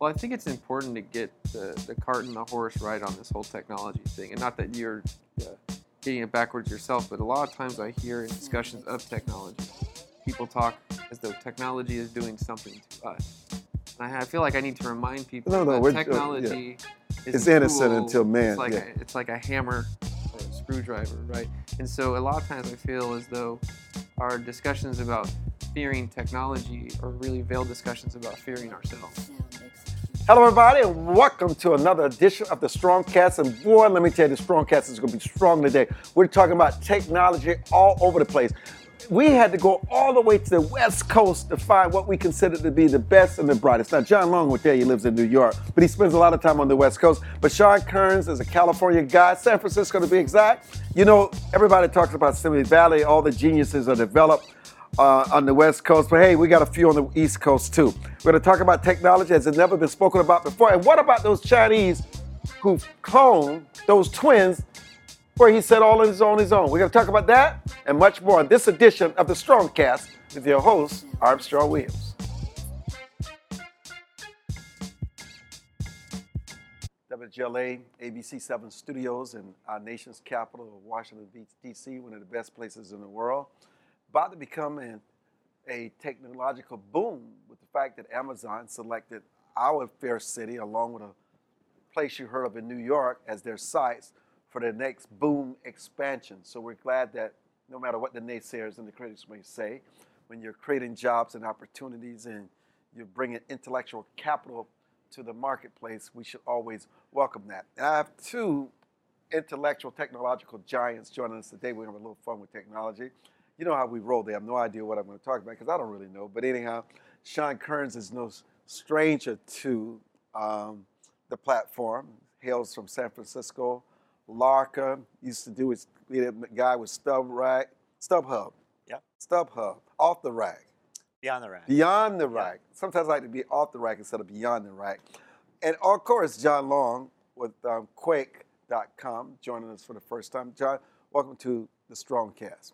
Well, I think it's important to get the, the cart and the horse right on this whole technology thing. And not that you're uh, getting it backwards yourself, but a lot of times I hear in discussions of technology, people talk as though technology is doing something to us. And I, I feel like I need to remind people No, no, that uh, technology is It's a innocent until man, It's like, yeah. a, it's like a hammer or a screwdriver, right? And so a lot of times I feel as though our discussions about fearing technology are really veiled discussions about fearing ourselves. Hello, everybody, and welcome to another edition of the Strongcast. And boy, let me tell you, the Strongcast is going to be strong today. We're talking about technology all over the place. We had to go all the way to the West Coast to find what we consider to be the best and the brightest. Now, John Long will you he lives in New York, but he spends a lot of time on the West Coast. But Shawn Kernes is a California guy, San Francisco to be exact. You know, everybody talks about Silicon Valley, all the geniuses are developed uh, on the West Coast, but hey, we got a few on the East Coast too. We're going to talk about technology as it's never been spoken about before. And what about those Chinese who cloned those twins where he said all on his own? We're going to talk about that and much more in this edition of the Strongcast with your host, Armstrong Williams. WJLA ABC 7 Studios in our nation's capital of Washington, D.C., one of the best places in the world about to become an, a technological boom with the fact that Amazon selected our fair city along with a place you heard of in New York as their sites for their next boom expansion. So we're glad that no matter what the naysayers and the critics may say, when you're creating jobs and opportunities and you're bringing intellectual capital to the marketplace, we should always welcome that. And I have two intellectual technological giants joining us today. We're have a little fun with technology you know how we roll. They have no idea what I'm going to talk about because I don't really know. But anyhow, Shawn Kernes is no stranger to um, the platform. Hails from San Francisco. LARKR used to do his the guy with Stub Rack, StubHub. Yep. StubHub. Off the rack. Beyond the rack. Beyond the rack. Sometimes I like to be off the rack instead of beyond the rack. And of course, John Long with um, Qwake.com joining us for the first time. John, welcome to the Strongcast.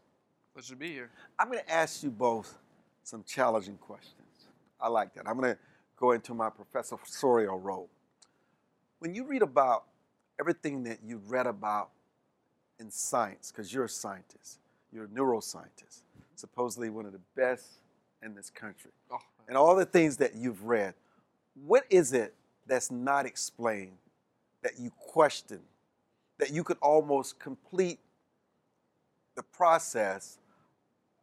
Pleasure to be here. I'm going to ask you both some challenging questions. I like that. I'm going to go into my professorial role. When you read about everything that you've read about in science, because you're a scientist, you're a neuroscientist, supposedly one of the best in this country, Oh, and all the things that you've read, what is it that's not explained that you question, that you could almost complete the process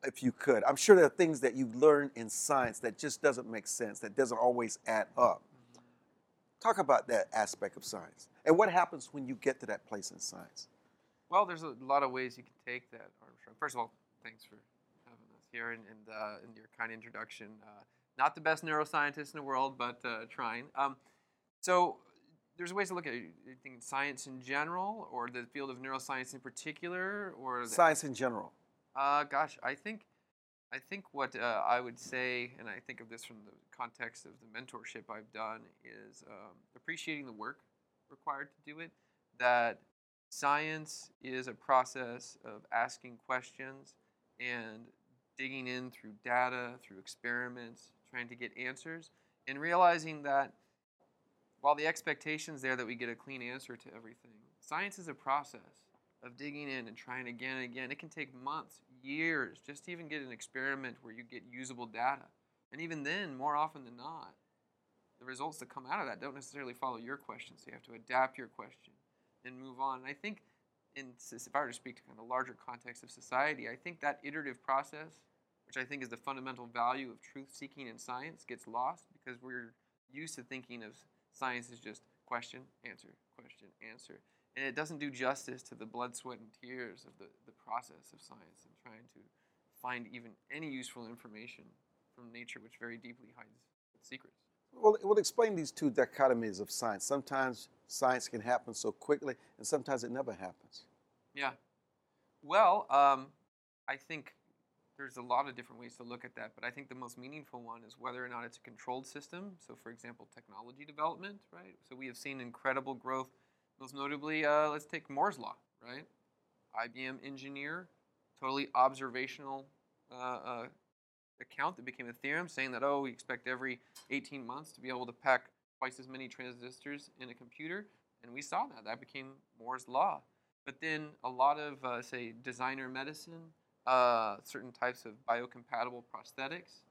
if you could. I'm sure there are things that you learn in science that just doesn't make sense, that doesn't always add up. Talk about that aspect of science and what happens when you get to that place in science. Well, there's a lot of ways you can take that, Armstrong. First of all, thanks for having us here and, and, uh, and your kind introduction. Uh, not the best neuroscientist in the world, but uh, trying. Um, so there's ways to look at it. You think science in general, or the field of neuroscience in particular, or Science in general. Uh, gosh, I think, I think what uh, I would say, and I think of this from the context of the mentorship I've done, is um, appreciating the work required to do it. That science is a process of asking questions and digging in through data, through experiments, trying to get answers, and realizing that while the expectation's there that we get a clean answer to everything, science is a process of digging in and trying again and again. It can take months, years, just to even get an experiment where you get usable data. And even then, more often than not, the results that come out of that don't necessarily follow your question. So you have to adapt your question and move on. And I think, in, if I were to speak to kind of the larger context of society, I think that iterative process, which I think is the fundamental value of truth seeking in science, gets lost because we're used to thinking of science as just question, answer, question, answer and it doesn't do justice to the blood, sweat, and tears of the, the process of science and trying to find even any useful information from nature, which very deeply hides its secrets. Well, it will explain these two dichotomies of science. Sometimes science can happen so quickly, and sometimes it never happens. Yeah. Well, um, I think there's a lot of different ways to look at that, but I think the most meaningful one is whether or not it's a controlled system. So, for example, technology development, right? So, we have seen incredible growth most notably, uh, let's take Moore's Law, right? IBM engineer, totally observational uh, uh, account that became a theorem saying that, oh, we expect every 18 months to be able to pack twice as many transistors in a computer, and we saw that. That became Moore's law. But then a lot of, uh, say, designer medicine, uh, certain types of biocompatible prosthetics,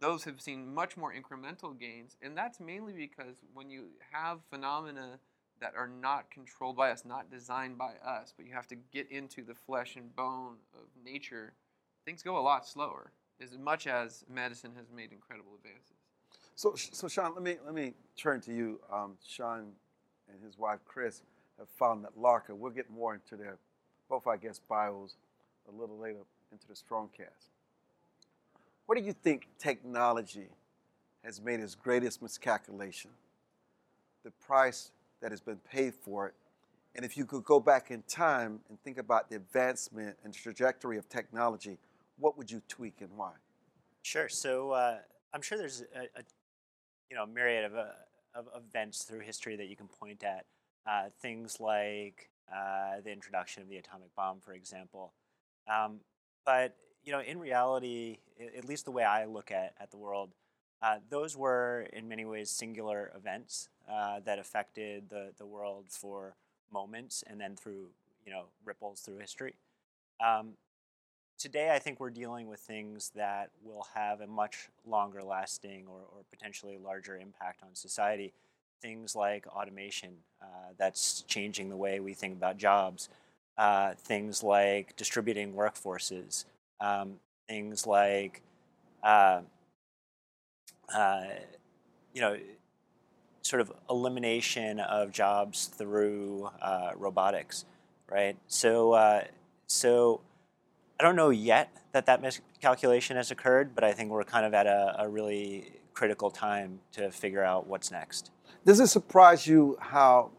those have seen much more incremental gains, and that's mainly because when you have phenomena that are not controlled by us, not designed by us, but you have to get into the flesh and bone of nature, things go a lot slower. As much as medicine has made incredible advances. So, so Shawn, let me let me turn to you. Um, Shawn and his wife Chris have found that LARKR. We'll get more into their both, I guess, bios a little later into the Strongcast. What do you think technology has made its greatest miscalculation? The price that has been paid for it. And if you could go back in time and think about the advancement and trajectory of technology, what would you tweak and why? Sure. So uh, I'm sure there's a, a, you know myriad of, uh, of events through history that you can point at. Uh, things like uh, the introduction of the atomic bomb, for example. Um, but you know, in reality, at least the way I look at, at the world, uh, those were in many ways singular events uh, that affected the, the world for moments and then through you know ripples through history. Um, today, I think we're dealing with things that will have a much longer lasting or, or potentially larger impact on society. Things like automation uh, that's changing the way we think about jobs. Uh, things like distributing workforces. Um, things like uh, uh, you know, sort of elimination of jobs through uh, robotics, right? So, uh, so I don't know yet that that miscalculation has occurred, but I think we're kind of at a, a really critical time to figure out what's next. Does it surprise you how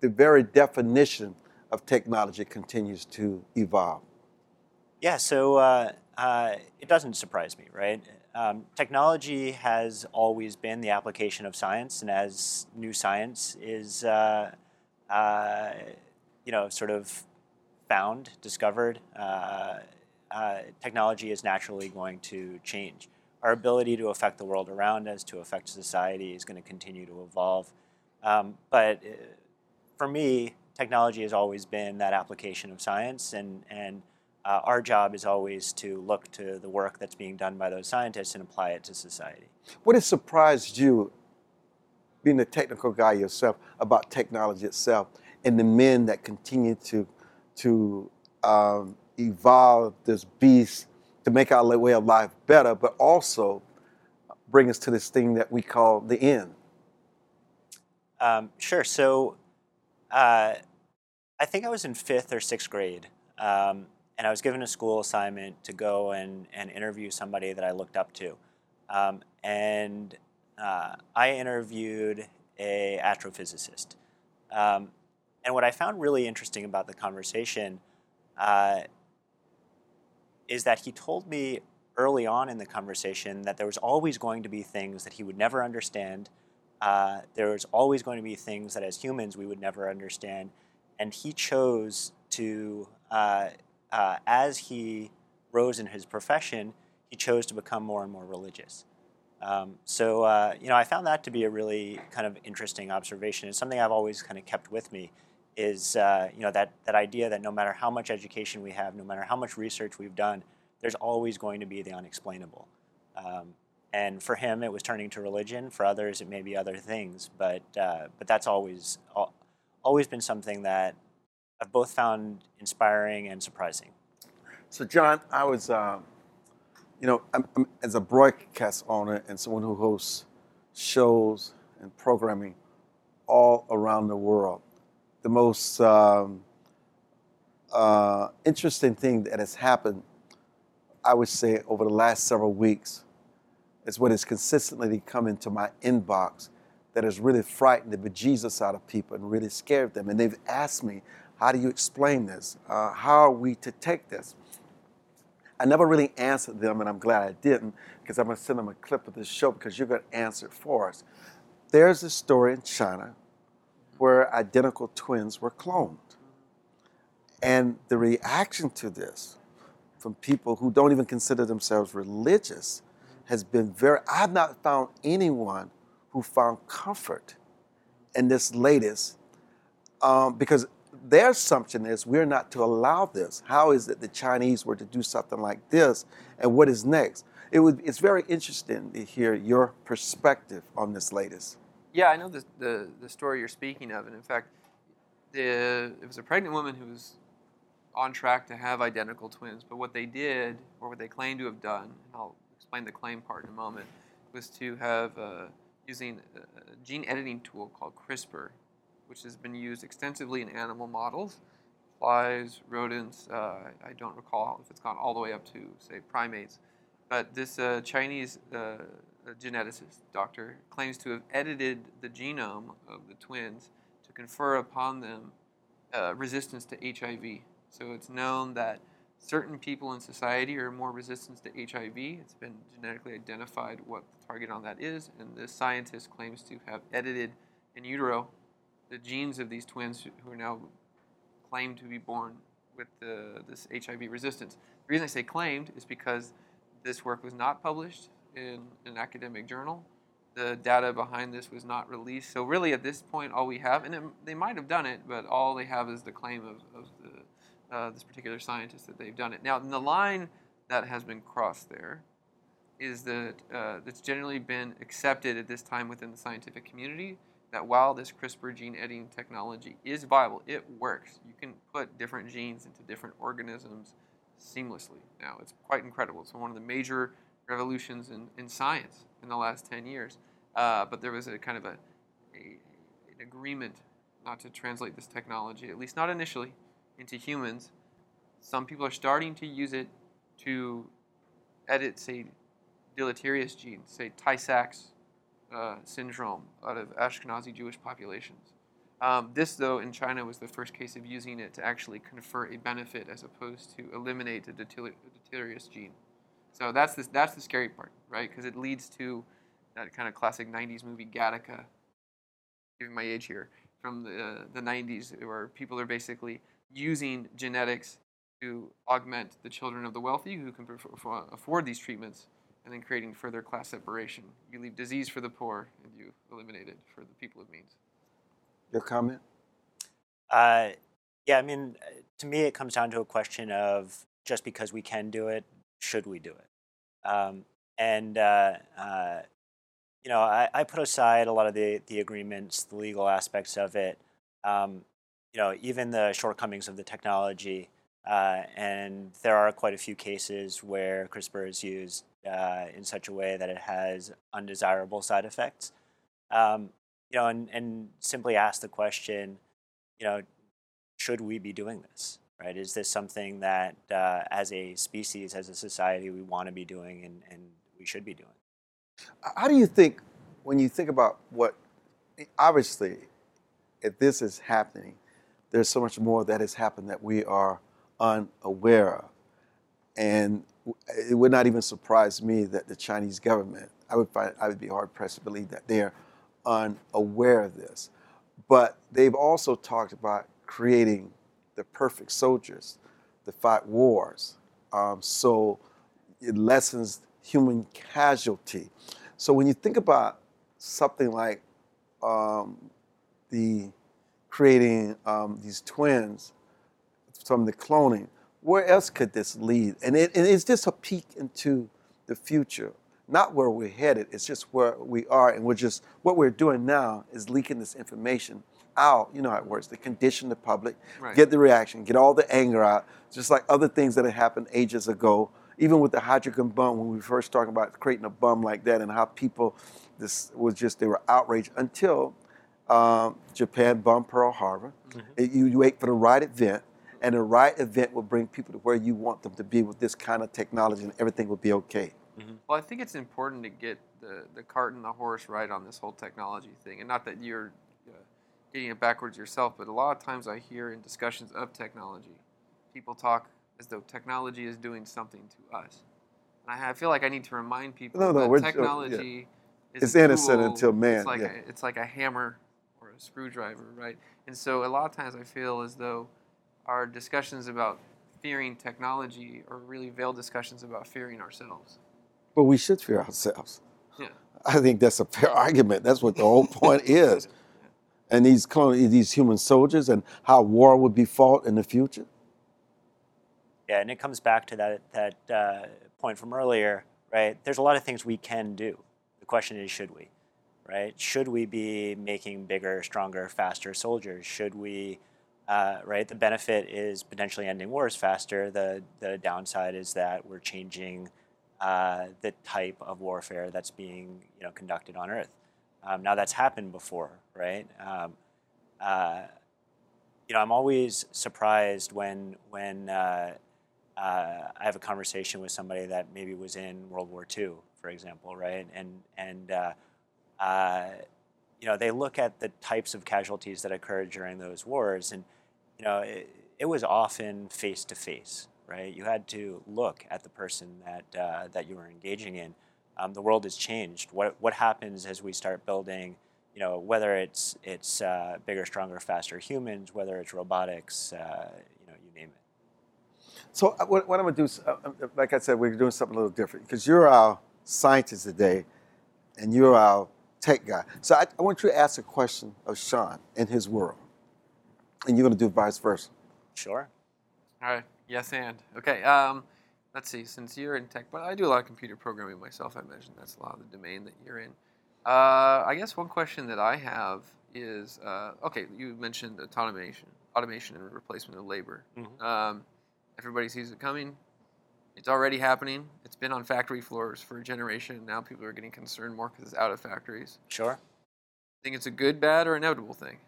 the very definition of technology continues to evolve? Yeah, so uh, uh, it doesn't surprise me, right? Um, technology has always been the application of science, and as new science is, uh, uh, you know, sort of found, discovered, uh, uh, technology is naturally going to change. Our ability to affect the world around us, to affect society, is going to continue to evolve. Um, but uh, for me, technology has always been that application of science, and and uh, our job is always to look to the work that's being done by those scientists and apply it to society. What has surprised you, being a technical guy yourself, about technology itself and the men that continue to, to um, evolve this beast to make our way of life better, but also bring us to this thing that we call the end? Um, sure. So uh, I think I was in fifth or sixth grade. Um, and I was given a school assignment to go and, and interview somebody that I looked up to. Um, and uh, I interviewed a astrophysicist. Um, and what I found really interesting about the conversation uh, is that he told me early on in the conversation that there was always going to be things that he would never understand. Uh, there was always going to be things that as humans we would never understand. And he chose to uh, as he rose in his profession, he chose to become more and more religious. Um, so, uh, you know, I found that to be a really kind of interesting observation. It's something I've always kind of kept with me is, uh, you know, that, that idea that no matter how much education we have, no matter how much research we've done, there's always going to be the unexplainable. Um, and for him, it was turning to religion. For others, it may be other things. But, uh, but that's always, always been something that I've both found inspiring and surprising. So, John, I was, um, you know, I'm, I'm, as a broadcast owner and someone who hosts shows and programming all around the world, the most um, uh, interesting thing that has happened, I would say, over the last several weeks is what has consistently come into my inbox that has really frightened the bejesus out of people and really scared them. And they've asked me, how do you explain this? Uh, how are we to take this? I never really answered them, and I'm glad I didn't, because I'm going to send them a clip of this show because you're going to answer it for us. There's a story in China where identical twins were cloned. And the reaction to this from people who don't even consider themselves religious has been very, I've not found anyone who found comfort in this latest? Um, because their assumption is we're not to allow this. How is it the Chinese were to do something like this, and what is next? It would. It's very interesting to hear your perspective on this latest. Yeah, I know the, the, the story you're speaking of, and in fact, the, it was a pregnant woman who was on track to have identical twins. But what they did, or what they claimed to have done, and I'll explain the claim part in a moment, was to have uh, using a gene editing tool called CRISPR, which has been used extensively in animal models, flies, rodents. Uh, I don't recall if it's gone all the way up to say primates, but this uh, Chinese uh, geneticist doctor claims to have edited the genome of the twins to confer upon them uh, resistance to HIV. So it's known that certain people in society are more resistant to HIV. It's been genetically identified what the target on that is, and this scientist claims to have edited in utero the genes of these twins who are now claimed to be born with the, this HIV resistance. The reason I say claimed is because this work was not published in an academic journal. The data behind this was not released. So really, at this point, all we have, and it, they might have done it, but all they have is the claim of, of the, uh, this particular scientist that they've done it. Now, the line that has been crossed there is that uh, that's generally been accepted at this time within the scientific community that while this CRISPR gene editing technology is viable, it works. You can put different genes into different organisms seamlessly. Now, it's quite incredible. It's one of the major revolutions in, in science in the last 10 years. Uh, but there was a kind of a, a, an agreement not to translate this technology, at least not initially, into humans. Some people are starting to use it to edit, say, deleterious genes, say Tay-Sachs uh, syndrome out of Ashkenazi Jewish populations. Um, this, though, in China was the first case of using it to actually confer a benefit as opposed to eliminate a deleterious gene. So that's the, that's the scary part, right? Because it leads to that kind of classic 90s movie Gattaca, giving my age here, from the, uh, the 90s, where people are basically using genetics to augment the children of the wealthy who can afford these treatments and then creating further class separation. You leave disease for the poor and you eliminate it for the people of means. Your comment? Uh, yeah, I mean, to me, it comes down to a question of just because we can do it, should we do it? Um, and uh, uh, you know, I, I, put aside a lot of the the agreements, the legal aspects of it. Um, you know, even the shortcomings of the technology. Uh, and there are quite a few cases where CRISPR is used uh, in such a way that it has undesirable side effects. Um, you know, and, and simply ask the question, you know, should we be doing this? right? Is this something that, uh, as a species, as a society, we want to be doing and, and we should be doing? How do you think, when you think about what, obviously, if this is happening, there's so much more that has happened that we are unaware of. And it would not even surprise me that the Chinese government, I would find, I would be hard pressed to believe that they're unaware of this. But they've also talked about creating the perfect soldiers to fight wars. Um, so it lessens human casualty. So when you think about something like um, the creating um, these twins from the cloning, where else could this lead? And, it, and it's just a peek into the future, not where we're headed. It's just where we are, and we're just what we're doing now is leaking this information out. You know how it works. They condition the public, right. get the reaction, get all the anger out, just like other things that had happened ages ago. Even with the hydrogen bomb, when we first talked about creating a bomb like that, and how people, this was just they were outraged until um, Japan bombed Pearl Harbor. Mm-hmm. you, you wait for the right event, and the right event will bring people to where you want them to be with this kind of technology, and everything will be okay. Mm-hmm. Well, I think it's important to get the, the cart and the horse right on this whole technology thing, and not that you're getting it backwards yourself, but a lot of times I hear in discussions of technology, people talk as though technology is doing something to us. And I feel like I need to remind people no, no, that technology uh, yeah. is it's innocent until man. It's like, yeah. a, it's like a hammer or a screwdriver, right? And so a lot of times I feel as though our discussions about fearing technology are really veiled discussions about fearing ourselves. But we should fear ourselves. Yeah. I think that's a fair argument. That's what the whole point is. and these clone these human soldiers and how war would be fought in the future? Yeah, and it comes back to that that uh, point from earlier, right? There's a lot of things we can do. The question is, should we? Right? Should we be making bigger, stronger, faster soldiers? Should we? Uh, right. The benefit is potentially ending wars faster. The the downside is that we're changing uh, the type of warfare that's being you know conducted on Earth. Um, now that's happened before, right? Um, uh, you know, I'm always surprised when when uh, uh, I have a conversation with somebody that maybe was in World War II, for example, right? And and uh, you know, they look at the types of casualties that occurred during those wars, and you know, it, it was often face to face, right? You had to look at the person that uh, that you were engaging in. Um, the world has changed. What what happens as we start building? You know, whether it's it's uh, bigger, stronger, faster humans, whether it's robotics, uh, you know, you name it. So uh, what, what I'm gonna do, is, uh, uh, like I said, we're doing something a little different because you're our scientist today, and you're our tech guy. So I, I want you to ask a question of Shawn in his world, and you're gonna do vice versa. Sure. All right. Yes, and okay. Um, let's see. Since you're in tech, but I do a lot of computer programming myself. I imagine that's a lot of the domain that you're in. Uh, I guess one question that I have is uh, okay. You mentioned automation, automation and replacement of labor. Mhm. Um, everybody sees it coming. It's already happening. It's been on factory floors for a generation. Now people are getting concerned more because it's out of factories. Sure. Think it's a good, bad, or inevitable thing?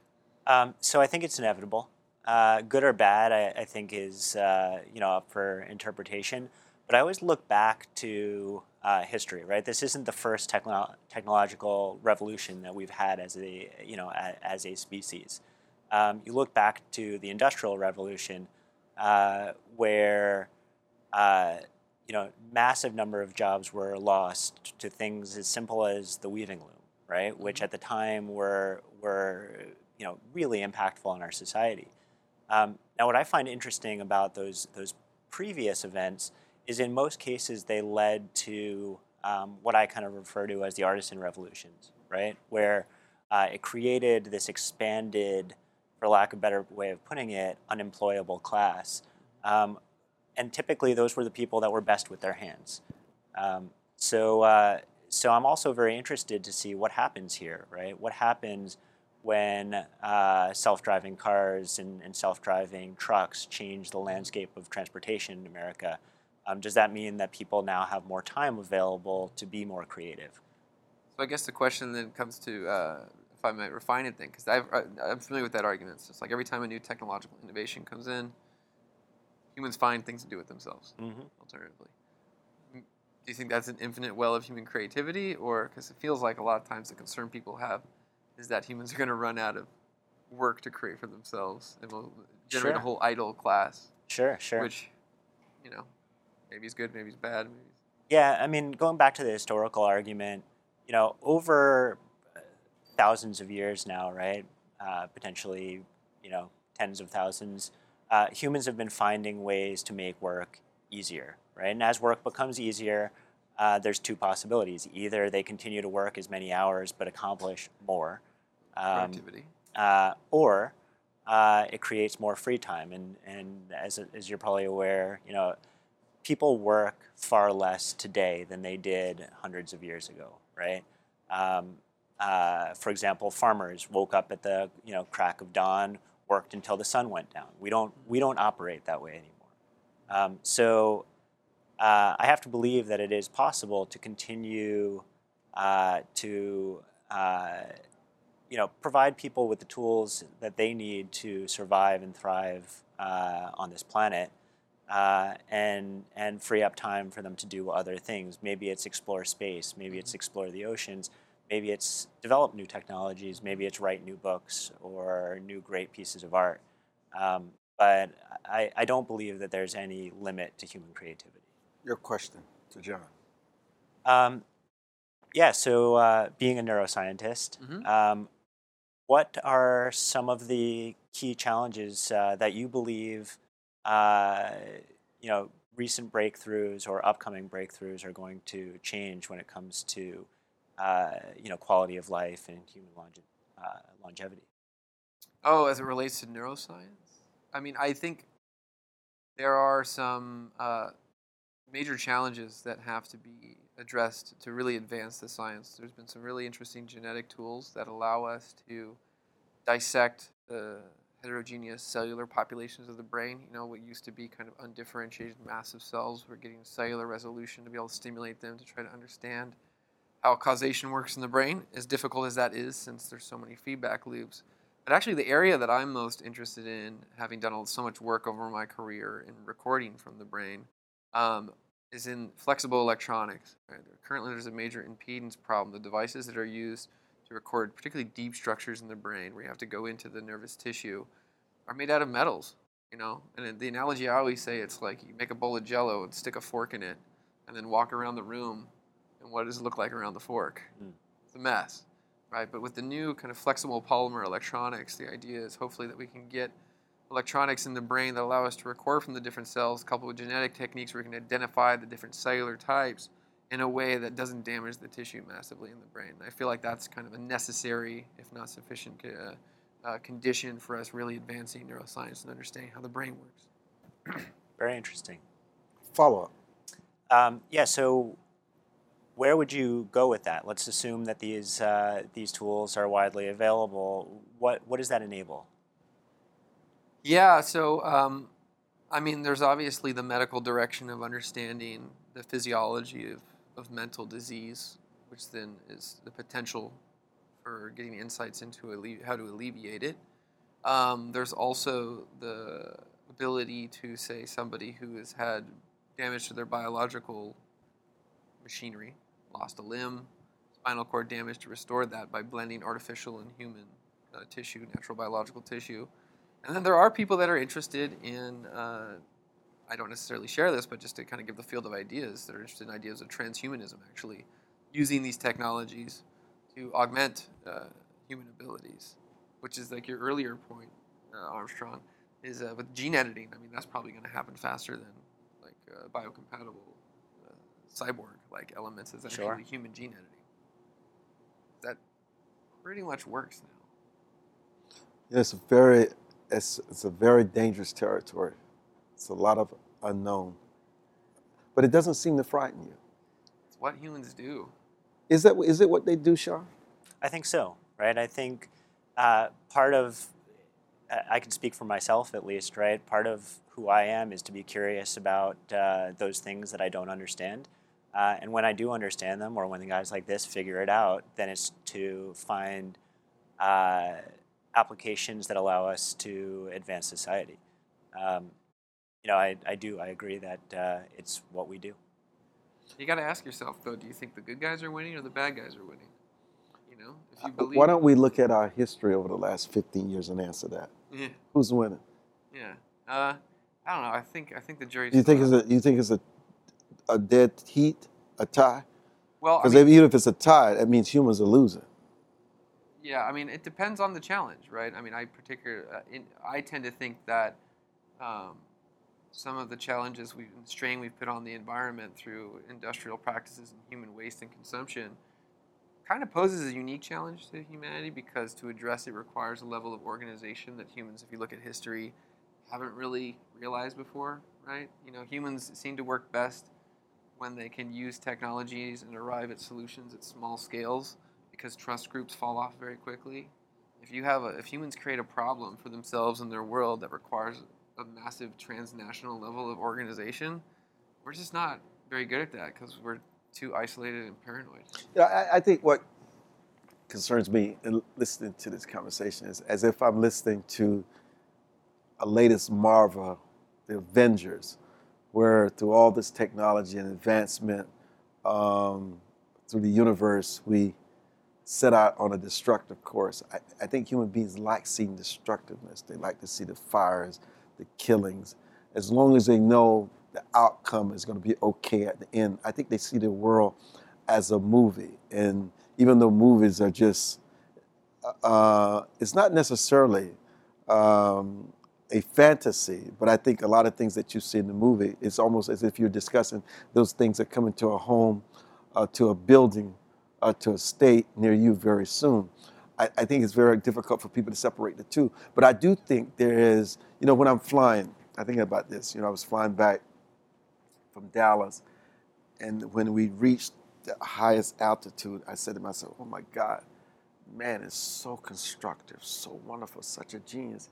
Um, so I think it's inevitable. Uh, good or bad, I, I think is uh, you know up for interpretation. But I always look back to uh, history, right? This isn't the first techno- technological revolution that we've had as a you know a, as a species. Um, you look back to the Industrial Revolution, uh, where uh, you know massive number of jobs were lost to things as simple as the weaving loom, right? Which at the time were were you know really impactful on our society. Um, now, what I find interesting about those those previous events is in most cases they led to um, what I kind of refer to as the artisan revolutions, right? Where uh, it created this expanded, for lack of a better way of putting it, unemployable class. Um, and typically those were the people that were best with their hands. Um, so, uh, so I'm also very interested to see what happens here, right? What happens when uh, self-driving cars and, and, self-driving trucks change the landscape of transportation in America? Um, does that mean that people now have more time available to be more creative? So I guess the question then comes to, uh, if I might refine it then, because I'm familiar with that argument. It's like every time a new technological innovation comes in, humans find things to do with themselves, mm-hmm. alternatively. Do you think that's an infinite well of human creativity, or because it feels like a lot of times the concern people have is that humans are going to run out of work to create for themselves and will generate Sure. a whole idle class, Sure, sure. which, you know, maybe is good, maybe it's bad. Maybe it's, Yeah, I mean, going back to the historical argument, you know, over uh, thousands of years now, right? Uh, potentially, you know, tens of thousands, uh, humans have been finding ways to make work easier, right? And as work becomes easier, uh, there's two possibilities. Either they continue to work as many hours but accomplish more, um, productivity. uh, or uh, it creates more free time. And, and as, as you're probably aware, you know, people work far less today than they did hundreds of years ago, right? Um, uh, for example, farmers woke up at the you know crack of dawn, worked until the sun went down. We don't we don't operate that way anymore. Um, so uh, I have to believe that it is possible to continue uh, to uh, you know provide people with the tools that they need to survive and thrive uh, on this planet uh, and and free up time for them to do other things. Maybe it's explore space. Maybe it's explore the oceans. Maybe it's develop new technologies. Maybe it's write new books or new great pieces of art. Um, but I, I don't believe that there's any limit to human creativity. Your question to John. Um, yeah, so uh, being a neuroscientist, Mhm. um, what are some of the key challenges uh, that you believe, uh, you know, recent breakthroughs or upcoming breakthroughs are going to change when it comes to, uh, you know, quality of life and human longe- uh, longevity? Oh, as it relates to neuroscience? I mean, I think there are some uh, major challenges that have to be addressed to really advance the science. There's been some really interesting genetic tools that allow us to dissect the heterogeneous cellular populations of the brain. You know, what used to be kind of undifferentiated massive cells, we're getting cellular resolution to be able to stimulate them to try to understand how causation works in the brain, as difficult as that is since there's so many feedback loops. But actually, the area that I'm most interested in, having done so much work over my career in recording from the brain, um, is in flexible electronics. Right? Currently, there's a major impedance problem. The devices that are used to record particularly deep structures in the brain, where you have to go into the nervous tissue, are made out of metals. You know, and the analogy I always say, it's like you make a bowl of Jello and stick a fork in it, and then walk around the room, and what does it look like around the fork? Mm. It's a mess right? But with the new kind of flexible polymer electronics, the idea is hopefully that we can get electronics in the brain that allow us to record from the different cells, coupled with genetic techniques where we can identify the different cellular types in a way that doesn't damage the tissue massively in the brain. I feel like that's kind of a necessary, if not sufficient, uh, uh, condition for us really advancing neuroscience and understanding how the brain works. Very interesting. Follow up. Um, yeah. So, where would you go with that? Let's assume that these uh, these tools are widely available. What what does that enable? Yeah, so um, I mean, there's obviously the medical direction of understanding the physiology of, of mental disease, which then is the potential for getting insights into alle- how to alleviate it. Um, there's also the ability to say somebody who has had damage to their biological machinery, lost a limb, spinal cord damage, to restore that by blending artificial and human uh, tissue, natural biological tissue. And then there are people that are interested in, uh, I don't necessarily share this, but just to kind of give the field of ideas, that are interested in ideas of transhumanism, actually using these technologies to augment uh, human abilities, which is like your earlier point, uh, Armstrong, is uh, with gene editing. I mean, that's probably going to happen faster than like uh, biocompatible uh, cyborg like elements as actually Sure. human gene editing. That pretty much works now. It's a very, it's, it's a very dangerous territory. It's a lot of unknown, but it doesn't seem to frighten you. It's what humans do. Is that is it what they do, Shawn? I think so, right? I think uh, part of, I- I can speak for myself at least, right? Part of who I am is to be curious about uh, those things that I don't understand. Uh, and when I do understand them, or when the guys like this figure it out, then it's to find uh, applications that allow us to advance society. Um, you know, I, I do, I agree that uh, it's what we do. You got to ask yourself though: Do you think the good guys are winning or the bad guys are winning? You know, if you Uh, believe. Why don't we look at our history over the last 15 years and answer that? Yeah, Who's winning? yeah. Uh, I don't know. I think I think the jury's. You think still it's out. a you think it's a a dead heat, a tie? well? I Because mean, even if it's a tie, that means humans are losing. Yeah. I mean, it depends on the challenge, right? I mean, I particular. Uh, in, I tend to think that um, some of the challenges we strain we've put on the environment through industrial practices and human waste and consumption kind of poses a unique challenge to humanity because to address it requires a level of organization that humans, if you look at history, haven't really realized before, right? You know, humans seem to work best when they can use technologies and arrive at solutions at small scales because trust groups fall off very quickly. If you have a, if humans create a problem for themselves and their world that requires a massive transnational level of organization, we're just not very good at that because we're too isolated and paranoid. Yeah, I, I think what concerns me in listening to this conversation is as if I'm listening to a latest Marvel, the Avengers, where through all this technology and advancement um, through the universe, we set out on a destructive course. I, I think human beings like seeing destructiveness. They like to see the fires, the killings. As long as they know the outcome is going to be okay at the end, I think they see the world as a movie. And even though movies are just, uh, it's not necessarily um, a fantasy, but I think a lot of things that you see in the movie, it's almost as if you're discussing those things that come into a home, uh, to a building, uh, to a state near you very soon. I, I think it's very difficult for people to separate the two. But I do think there is, you know, when I'm flying, I think about this. You know, I was flying back from Dallas, and when we reached the highest altitude, I said to myself, "Oh my God, man is so constructive, so wonderful, such a genius."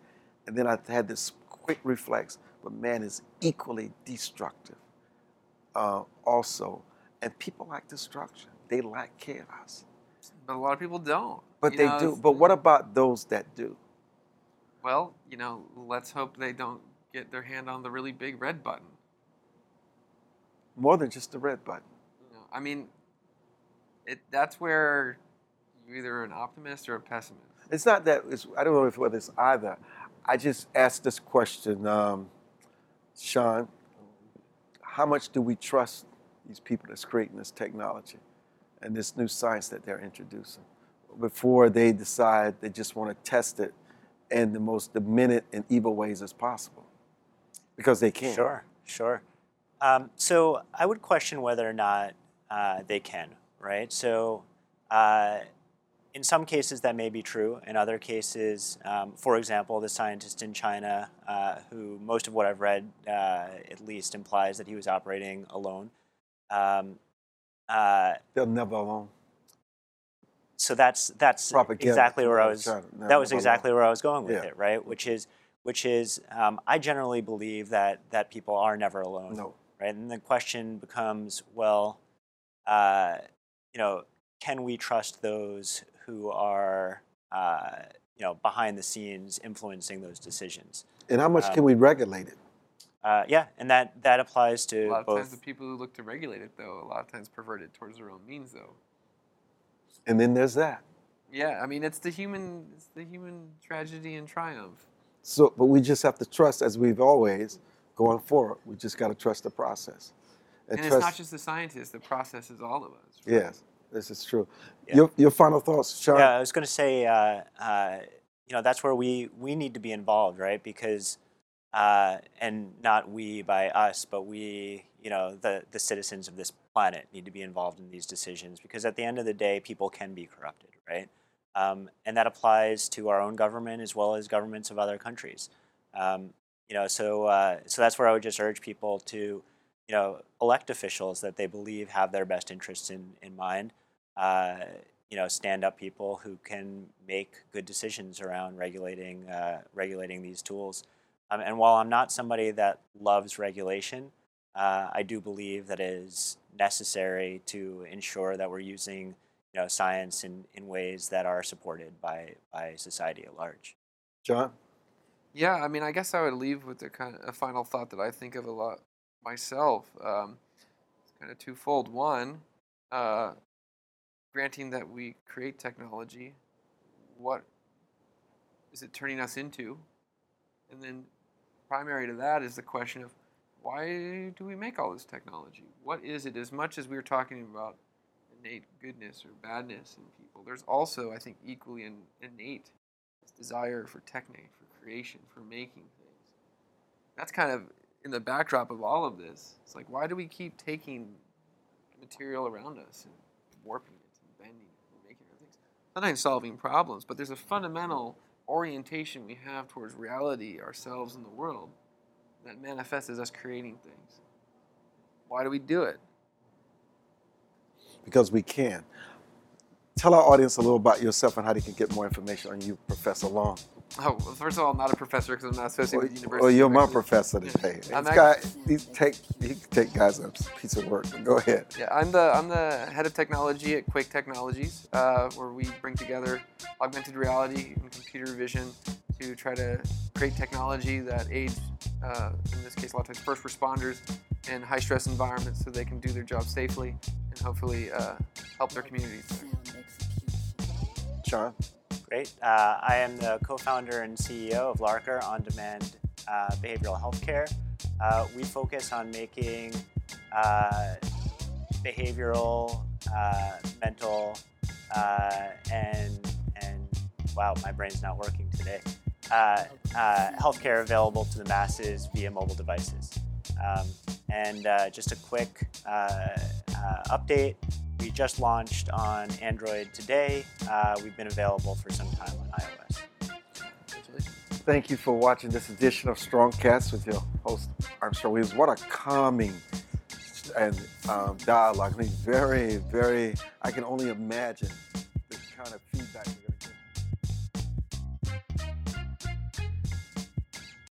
And then I had this quick reflex, but man is equally destructive, uh, also. And people like destruction; they like chaos. But a lot of people don't. But you they know, do. But what about those that do? Well, you know, let's hope they don't get their hand on the really big red button. More than just the red button. You know, I mean, it that's where you're either an optimist or a pessimist. It's not that. It's, I don't know if whether it's either. I just asked this question, um, Shawn. How much do we trust these people that's creating this technology and this new science that they're introducing before they decide they just want to test it in the most demented and evil ways as possible? Because they can. Sure, sure. Um, so I would question whether or not uh, they can, right? So uh, in some cases that may be true. In other cases, um, for example, the scientist in China, uh, who most of what I've read uh, at least implies that he was operating alone. Um, uh, They're never alone. so that's that's Propaganda. exactly where I was. China, that was alone. exactly where I was going with Yeah. it, right? Which is, which is, um, I generally believe that that people are never alone, No. right? And the question becomes, well, uh, you know, can we trust those who are, uh, you know, behind the scenes influencing those decisions? And how much Um, can we regulate it? Uh, yeah, and that that applies to A lot of both. times, the people who look to regulate it, though, a lot of times pervert it towards their own means, though. And then there's that. Yeah, I mean, it's the human, it's the human tragedy and triumph. So, but we just have to trust, as we've always going forward. We just got to trust the process. And, trust, it's not just the scientists; the process is all of us. right? yes, this is true. Yeah. Your your final thoughts, Shawn? Yeah, I was going to say, uh, uh, you know, that's where we we need to be involved, right? Because, uh, and not we by us, but we, you know, the the citizens of this planet need to be involved in these decisions because at the end of the day, people can be corrupted, right? Um, and that applies to our own government as well as governments of other countries. Um, you know, so uh, so that's where I would just urge people to, you know, elect officials that they believe have their best interests in in mind. Uh, you know, stand-up people who can make good decisions around regulating uh, regulating these tools. Um, and while I'm not somebody that loves regulation, uh, I do believe that it is necessary to ensure that we're using you know science in, in ways that are supported by by society at large. John. Yeah, I mean, I guess I would leave with a kind of a final thought that I think of a lot myself. Um, it's kind of twofold. One, uh, granting that we create technology, what is it turning us into? And then, primary to that is the question of why do we make all this technology? What is it? As much as we are talking about innate goodness or badness in people, there's also, I think, equally an innate desire for technique, for creation, for making things. That's kind of in the backdrop of all of this. It's like, why do we keep taking material around us and warping it and bending it and making other things? Sometimes solving problems, but there's a fundamental orientation we have towards reality, ourselves, and the world that manifests as us creating things. Why do we do it? Because we can. Tell our audience a little about yourself and how they can get more information on you, Professor Long. Oh, well, first of all, I'm not a professor because I'm not associated Well, with the university. well, you're my professor today. I'm This guy, he take he take guys a piece of work. Go ahead. Yeah, I'm the I'm the head of technology at Qwake Technologies, uh, where we bring together augmented reality and computer vision to try to create technology that aids, uh, in this case, a lot of times first responders in high stress environments, so they can do their job safely and hopefully uh, help their communities. Shawn. Great. Uh, I am the co-founder and CEO of LARKR On Demand uh, Behavioral Healthcare. Uh, we focus on making uh, behavioral, uh, mental, uh, and and wow, my brain's not working today. Healthcare available to the masses via mobile devices. Um, and just a quick update. We just launched on Android today. Uh, we've been available for some time on iOS. Thank you for watching this edition of Strongcast with your host Armstrong Williams. What a calming and um, dialogue. I mean, very, very. I can only imagine the kind of feedback you're going to get.